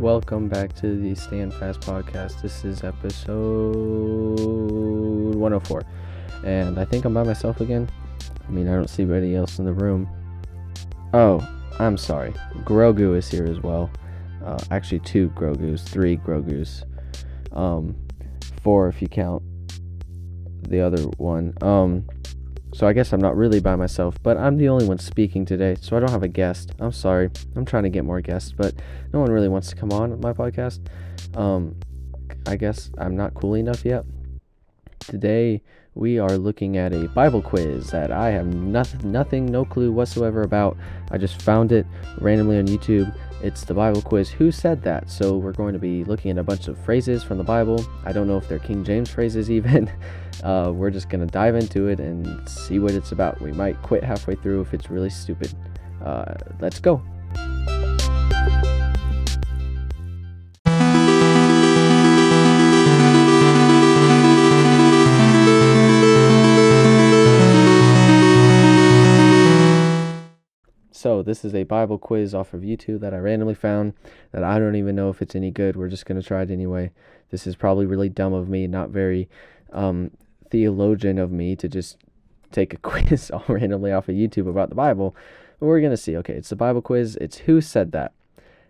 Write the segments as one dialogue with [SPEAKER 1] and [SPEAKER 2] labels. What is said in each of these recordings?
[SPEAKER 1] Welcome back to the Stand Fast podcast. This is episode 104. And I think I'm by myself again. I mean, I don't see anybody else in the room. Oh, I'm sorry. Grogu is here as well. Uh, actually, two Grogus, three Grogus. Um, four if you count the other one. Um, so I guess I'm not really by myself, but I'm the only one speaking today, so I don't have a guest. I'm sorry. I'm trying to get more guests, but no one really wants to come on my podcast. Um, I guess I'm not cool enough yet. Today we are looking at a Bible quiz that I have nothing, nothing, no clue whatsoever about. I just found it randomly on YouTube. It's the Bible quiz. Who said that? So we're going to be looking at a bunch of phrases from the Bible. I don't know if they're King James phrases even. Uh, we're just gonna dive into it and see what it's about. We might quit halfway through if it's really stupid. Uh, let's go. So, this is a Bible quiz off of YouTube that I randomly found that I don't even know if it's any good. We're just going to try it anyway. This is probably really dumb of me, not very um, theologian of me to just take a quiz all randomly off of YouTube about the Bible. But we're going to see. Okay, it's the Bible quiz. It's who said that.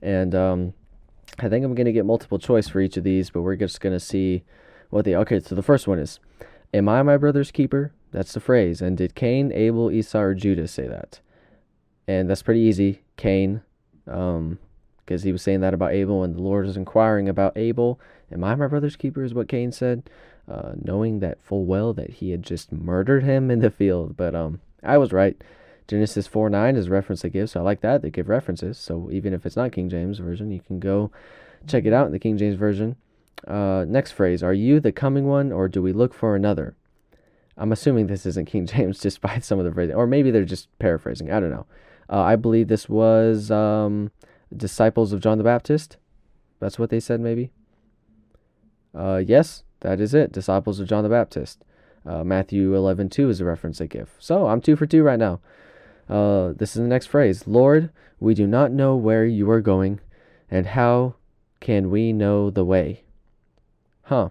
[SPEAKER 1] And um, I think I'm going to get multiple choice for each of these, but we're just going to see what they. Okay, so the first one is Am I my brother's keeper? That's the phrase. And did Cain, Abel, Esau, or Judah say that? And that's pretty easy. Cain, um, because he was saying that about Abel, and the Lord was inquiring about Abel. Am I my brother's keeper? Is what Cain said, uh, knowing that full well that he had just murdered him in the field. But um, I was right. Genesis 4 9 is a reference they give, so I like that. They give references. So even if it's not King James Version, you can go check it out in the King James Version. Uh, next phrase Are you the coming one, or do we look for another? I'm assuming this isn't King James despite some of the phrasing, or maybe they're just paraphrasing. I don't know. Uh, I believe this was um, disciples of John the Baptist. That's what they said, maybe. Uh, yes, that is it. Disciples of John the Baptist. Uh, Matthew 11 2 is a reference they give. So I'm two for two right now. Uh, this is the next phrase Lord, we do not know where you are going, and how can we know the way? Huh.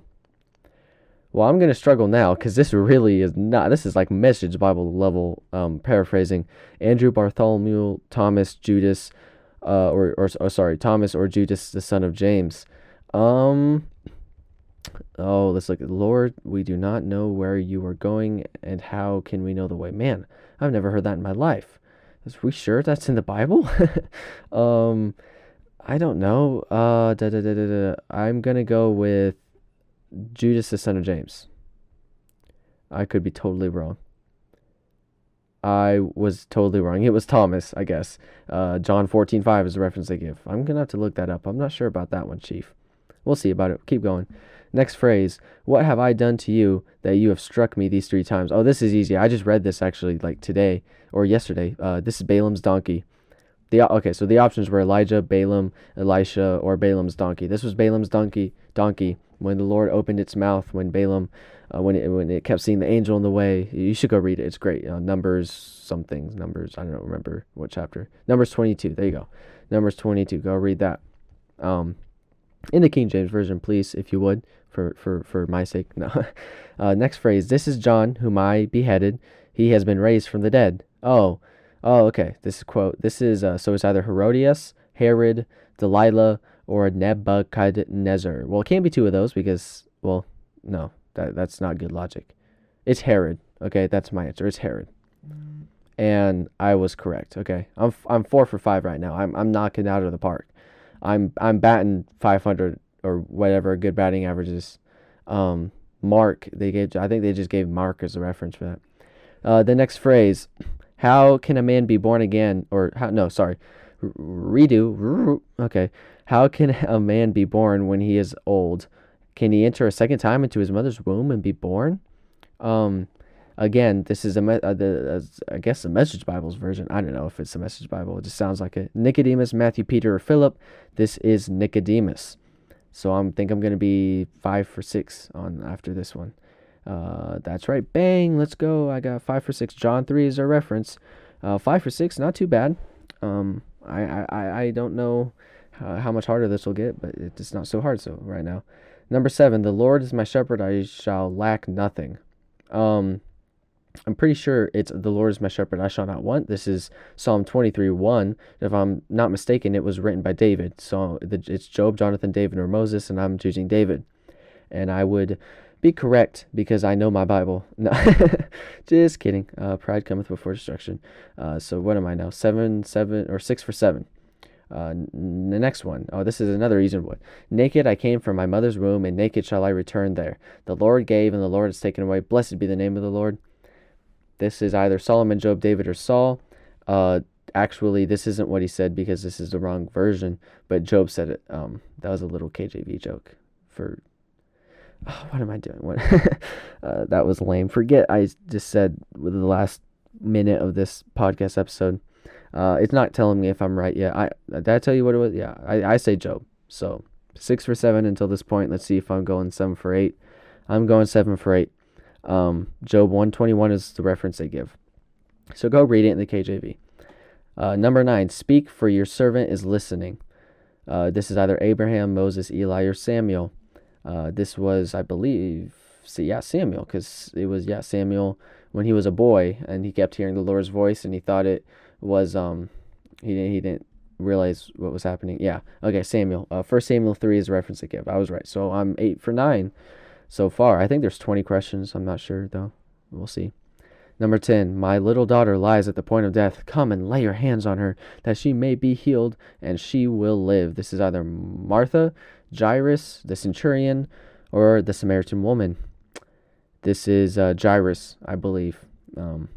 [SPEAKER 1] Well, I'm going to struggle now because this really is not. This is like message Bible level um, paraphrasing. Andrew, Bartholomew, Thomas, Judas, uh, or, or, or sorry, Thomas or Judas, the son of James. Um. Oh, let's look at Lord. We do not know where you are going, and how can we know the way? Man, I've never heard that in my life. Is we sure that's in the Bible? um, I don't know. Uh, da, da, da, da, da. I'm gonna go with Judas, the son of James. I could be totally wrong. I was totally wrong. It was Thomas, I guess. Uh, John 14 5 is the reference they give. I'm going to have to look that up. I'm not sure about that one, Chief. We'll see about it. Keep going. Next phrase What have I done to you that you have struck me these three times? Oh, this is easy. I just read this actually like today or yesterday. Uh, this is Balaam's donkey. The, okay, so the options were Elijah, Balaam, Elisha, or Balaam's donkey. This was Balaam's donkey. Donkey when the Lord opened its mouth, when Balaam, uh, when it when it kept seeing the angel in the way. You should go read it. It's great. Uh, Numbers something. Numbers. I don't remember what chapter. Numbers twenty two. There you go. Numbers twenty two. Go read that. Um, in the King James version, please, if you would, for for for my sake. No. uh, next phrase. This is John, whom I beheaded. He has been raised from the dead. Oh, oh, okay. This is quote. This is uh, so it's either Herodias, Herod, Delilah, or Nebuchadnezzar. Well, it can't be two of those because, well, no, that that's not good logic. It's Herod. Okay, that's my answer. It's Herod. And I was correct. Okay, I'm I'm four for five right now. I'm I'm knocking out of the park. I'm I'm batting 500 or whatever good batting average is. Um, Mark, they gave. I think they just gave Mark as a reference for that. Uh, the next phrase, how can a man be born again? Or how? No, sorry, redo. Okay, how can a man be born when he is old? Can he enter a second time into his mother's womb and be born? Um, again, this is a me- uh, the, uh, I guess the Message Bible's version. I don't know if it's the Message Bible. It just sounds like it. Nicodemus, Matthew, Peter, or Philip. This is Nicodemus. So I think I'm gonna be five for six on after this one. Uh, that's right. Bang! Let's go. I got five for six. John three is our reference. Uh, five for six, not too bad. Um, I, I I don't know uh, how much harder this will get, but it's not so hard so right now. Number seven, the Lord is my shepherd; I shall lack nothing. Um, I'm pretty sure it's the Lord is my shepherd; I shall not want. This is Psalm 23, 1. If I'm not mistaken, it was written by David. So it's Job, Jonathan, David, or Moses, and I'm choosing David. And I would be correct because I know my Bible. No, just kidding. Uh, pride cometh before destruction. Uh, so what am I now? Seven, seven, or six for seven. Uh, n- the next one. Oh, this is another easy one. Naked I came from my mother's womb, and naked shall I return there. The Lord gave, and the Lord has taken away. Blessed be the name of the Lord. This is either Solomon, Job, David, or Saul. Uh, actually, this isn't what he said because this is the wrong version, but Job said it. Um, that was a little KJV joke for. Oh, what am I doing? What? uh, that was lame. Forget I just said with the last minute of this podcast episode. Uh, it's not telling me if I'm right yet. I did I tell you what it was? Yeah, I, I say Job. So six for seven until this point. Let's see if I'm going seven for eight. I'm going seven for eight. Um, Job 121 is the reference they give. So go read it in the KJV. Uh, number nine, speak for your servant is listening. Uh, this is either Abraham, Moses, Eli, or Samuel. Uh, this was, I believe, yeah, Samuel, because it was yeah Samuel when he was a boy and he kept hearing the Lord's voice and he thought it was um he didn't he didn't realize what was happening. Yeah, okay, Samuel. Uh, First Samuel three is a reference to give. I was right. So I'm eight for nine so far. I think there's 20 questions. I'm not sure though. We'll see. Number 10. My little daughter lies at the point of death. Come and lay your hands on her, that she may be healed, and she will live. This is either Martha, Jairus, the centurion, or the Samaritan woman. This is uh, Jairus, I believe, um,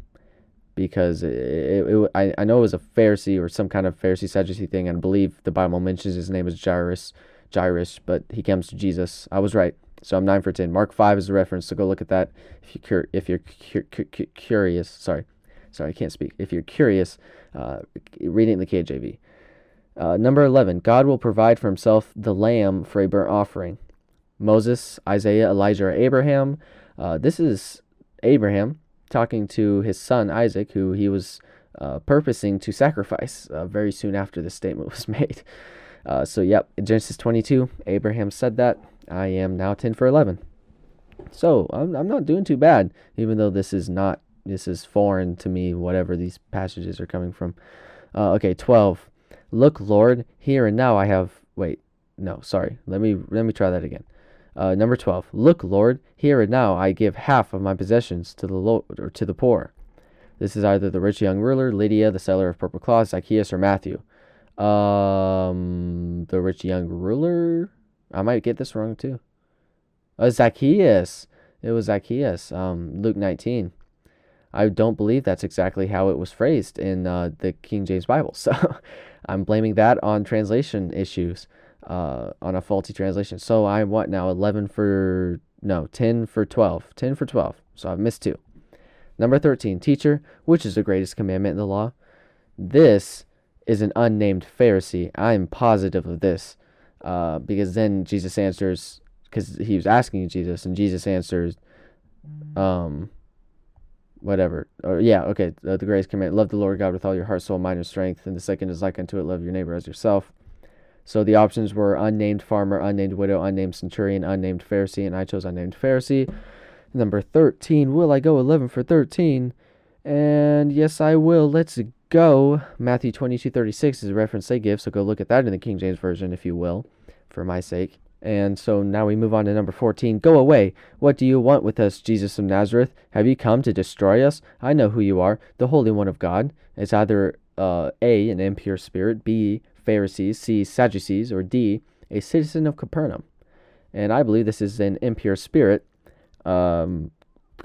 [SPEAKER 1] because it, it, it, I, I know it was a Pharisee or some kind of Pharisee Sadducee thing, and I believe the Bible mentions his name is Jairus, Jairus, but he comes to Jesus. I was right. So I'm 9 for 10. Mark 5 is the reference, so go look at that if you're, cur- if you're cu- cu- curious. Sorry. Sorry, I can't speak. If you're curious, uh, read it in the KJV. Uh, number 11. God will provide for himself the lamb for a burnt offering. Moses, Isaiah, Elijah, or Abraham. Uh, this is Abraham talking to his son Isaac, who he was uh, purposing to sacrifice uh, very soon after this statement was made. Uh, so, yep, Genesis 22, Abraham said that. I am now 10 for 11. So I'm, I'm not doing too bad, even though this is not, this is foreign to me, whatever these passages are coming from. Uh, okay, 12. Look, Lord, here and now I have, wait, no, sorry. Let me, let me try that again. Uh, number 12. Look, Lord, here and now I give half of my possessions to the Lord or to the poor. This is either the rich young ruler, Lydia, the seller of purple cloth, Zacchaeus, or Matthew. Um, the rich young ruler. I might get this wrong too. Oh, Zacchaeus. It was Zacchaeus. Um, Luke 19. I don't believe that's exactly how it was phrased in uh, the King James Bible. So I'm blaming that on translation issues, uh, on a faulty translation. So I'm what now? 11 for, no, 10 for 12. 10 for 12. So I've missed two. Number 13. Teacher, which is the greatest commandment in the law? This is an unnamed Pharisee. I am positive of this. Uh, because then Jesus answers, because he was asking Jesus, and Jesus answers, um, whatever. Or yeah, okay. Uh, the greatest command: love the Lord God with all your heart, soul, mind, and strength. And the second is like unto it: love your neighbor as yourself. So the options were unnamed farmer, unnamed widow, unnamed centurion, unnamed Pharisee, and I chose unnamed Pharisee. Number 13, will I go 11 for 13? And yes, I will. Let's go. Matthew 22 36 is a reference they give, so go look at that in the King James Version, if you will, for my sake. And so now we move on to number 14. Go away. What do you want with us, Jesus of Nazareth? Have you come to destroy us? I know who you are, the Holy One of God. It's either uh, A, an impure spirit, B, Pharisees, C, Sadducees, or D, a citizen of Capernaum. And I believe this is an impure spirit. Um,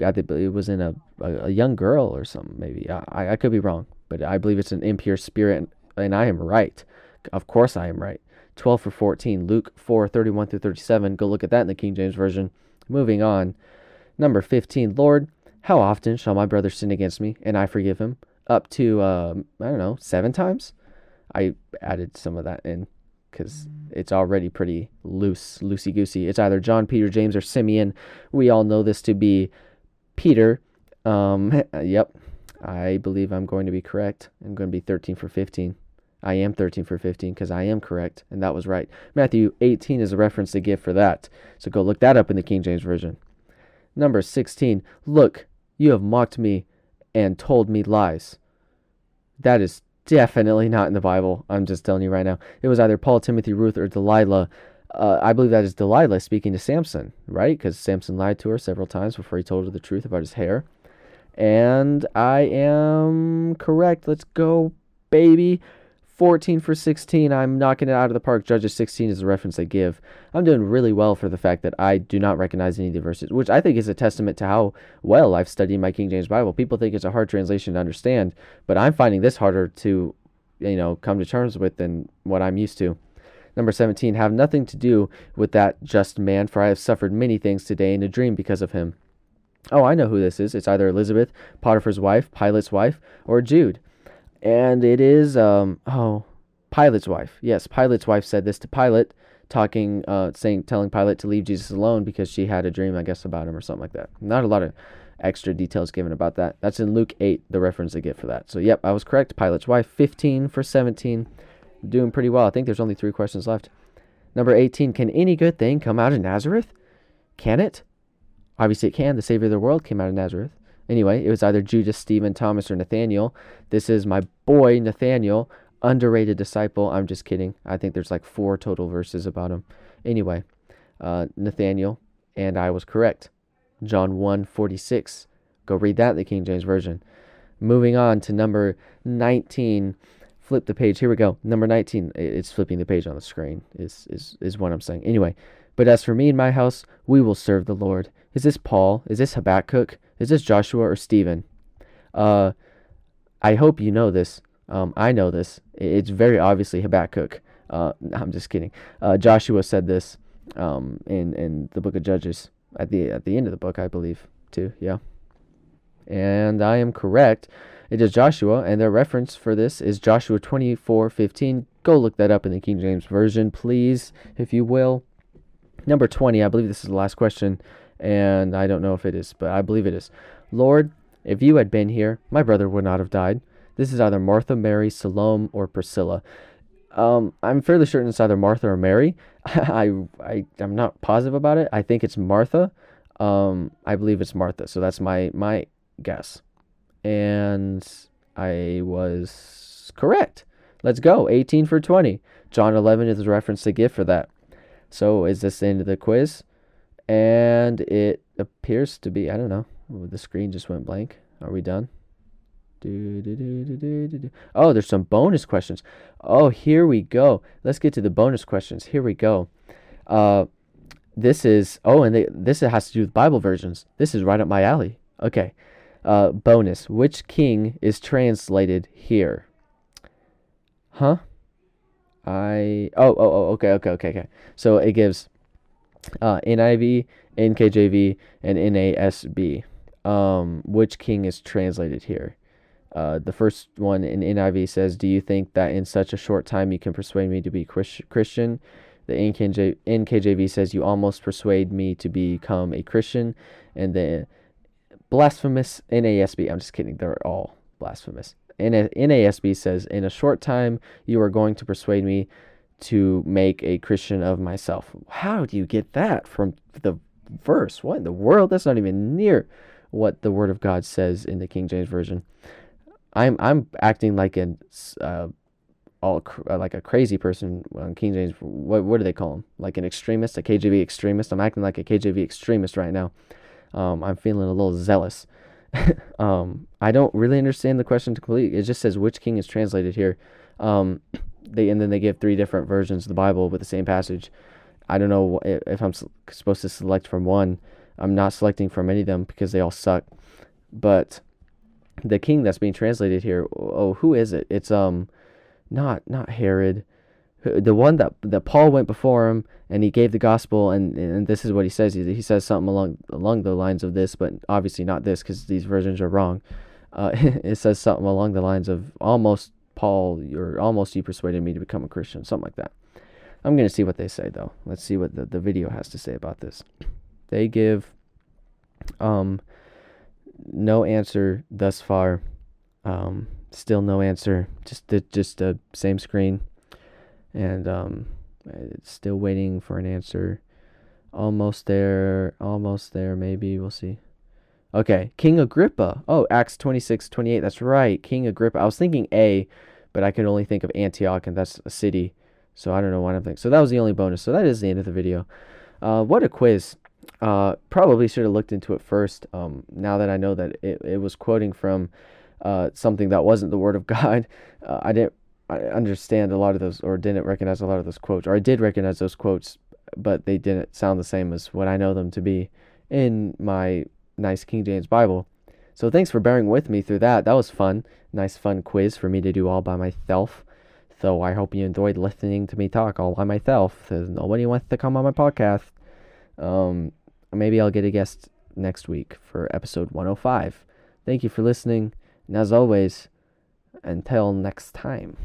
[SPEAKER 1] I believe it was in a, a, a, young girl or something, maybe. I, I could be wrong but I believe it's an impure spirit, and I am right. Of course, I am right. 12 for 14, Luke 4 31 through 37. Go look at that in the King James Version. Moving on. Number 15, Lord, how often shall my brother sin against me and I forgive him? Up to, uh, I don't know, seven times? I added some of that in because it's already pretty loose, loosey goosey. It's either John, Peter, James, or Simeon. We all know this to be Peter. Um, yep, I believe I'm going to be correct. I'm going to be 13 for 15. I am 13 for 15 because I am correct, and that was right. Matthew 18 is a reference to give for that. So go look that up in the King James Version. Number 16. Look, you have mocked me and told me lies. That is definitely not in the Bible. I'm just telling you right now. It was either Paul, Timothy, Ruth, or Delilah. Uh, I believe that is Delilah speaking to Samson, right? Because Samson lied to her several times before he told her the truth about his hair. And I am correct. Let's go, baby. 14 for 16. I'm knocking it out of the park. Judges 16 is the reference I give. I'm doing really well for the fact that I do not recognize any of the verses, which I think is a testament to how well I've studied my King James Bible. People think it's a hard translation to understand, but I'm finding this harder to, you know, come to terms with than what I'm used to. Number 17, have nothing to do with that just man, for I have suffered many things today in a dream because of him. Oh, I know who this is. It's either Elizabeth, Potiphar's wife, Pilate's wife, or Jude and it is um oh Pilate's wife. Yes, Pilate's wife said this to Pilate, talking, uh, saying, telling Pilate to leave Jesus alone because she had a dream, I guess, about him or something like that. Not a lot of extra details given about that. That's in Luke 8, the reference they get for that. So, yep, I was correct. Pilate's wife, 15 for 17. Doing pretty well. I think there's only three questions left. Number 18, can any good thing come out of Nazareth? Can it? Obviously, it can. The Savior of the world came out of Nazareth. Anyway, it was either Judas, Stephen, Thomas, or Nathaniel. This is my boy, Nathaniel, underrated disciple. I'm just kidding. I think there's like four total verses about him. Anyway, uh, Nathaniel, and I was correct. John 1 46. Go read that, the King James Version. Moving on to number 19. Flip the page. Here we go. Number 19. It's flipping the page on the screen, is, is, is what I'm saying. Anyway, but as for me and my house, we will serve the Lord. Is this Paul? Is this Habakkuk? Is this Joshua or Stephen? Uh, I hope you know this. Um, I know this. It's very obviously Habakkuk. Uh, I'm just kidding. Uh, Joshua said this um, in in the book of Judges at the at the end of the book, I believe, too. Yeah. And I am correct. It is Joshua, and the reference for this is Joshua 24:15. Go look that up in the King James version, please, if you will. Number 20, I believe this is the last question and I don't know if it is, but I believe it is. Lord, if you had been here, my brother would not have died. This is either Martha, Mary, Salome, or Priscilla. Um, I'm fairly certain it's either Martha or Mary. I, I, I'm not positive about it. I think it's Martha. Um, I believe it's Martha. So that's my, my guess. And I was correct. Let's go. 18 for 20. John 11 is the reference to give for that. So is this the end of the quiz? And it appears to be, I don't know, the screen just went blank. Are we done? Do, do, do, oh, there's some bonus questions. Oh, here we go. Let's get to the bonus questions. Here we go. Uh, this is, oh, and they, this has to do with Bible versions. This is right up my alley. Okay. Uh, bonus. Which king is translated here? Huh? I, oh, oh, oh, okay, okay, okay, okay. So it gives uh, NIV, NKJV, and NASB. Um, which king is translated here? Uh, the first one in NIV says, Do you think that in such a short time you can persuade me to be Christian? The NKJ, NKJV says, You almost persuade me to become a Christian. And the blasphemous NASB, I'm just kidding, they're all blasphemous. NASB says, In a short time you are going to persuade me to make a Christian of myself. How do you get that from the verse? What in the world? That's not even near what the Word of God says in the King James Version. I'm I'm acting like an uh, all uh, like a crazy person on King James. What what do they call him? Like an extremist, a KJV extremist. I'm acting like a KJV extremist right now. Um, I'm feeling a little zealous. um, I don't really understand the question completely. It just says which king is translated here. Um, they and then they give three different versions of the Bible with the same passage. I don't know if I'm supposed to select from one. I'm not selecting from any of them because they all suck. But the king that's being translated here, oh, who is it? It's um, not not Herod, the one that that Paul went before him and he gave the gospel and and this is what he says. He, he says something along along the lines of this, but obviously not this because these versions are wrong. Uh, it says something along the lines of almost Paul, you're almost you persuaded me to become a Christian, something like that. I'm to see what they say though. Let's see what the, the video has to say about this. They give um no answer thus far. Um still no answer. Just the just the same screen, and um, it's still waiting for an answer. Almost there, almost there. Maybe we'll see. Okay, King Agrippa. Oh, Acts 26, 28. That's right, King Agrippa. I was thinking A, but I could only think of Antioch, and that's a city. So I don't know what I'm thinking. So that was the only bonus. So that is the end of the video. Uh, what a quiz. Uh, probably should have looked into it first. Um, now that I know that it, it was quoting from uh, something that wasn't the word of God, uh, I didn't I understand a lot of those, or didn't recognize a lot of those quotes, or I did recognize those quotes, but they didn't sound the same as what I know them to be in my nice King James Bible. So thanks for bearing with me through that. That was fun. Nice fun quiz for me to do all by myself. So I hope you enjoyed listening to me talk all by myself. Because nobody wants to come on my podcast. Um, maybe I'll get a guest next week for episode 105. Thank you for listening. And as always, until next time.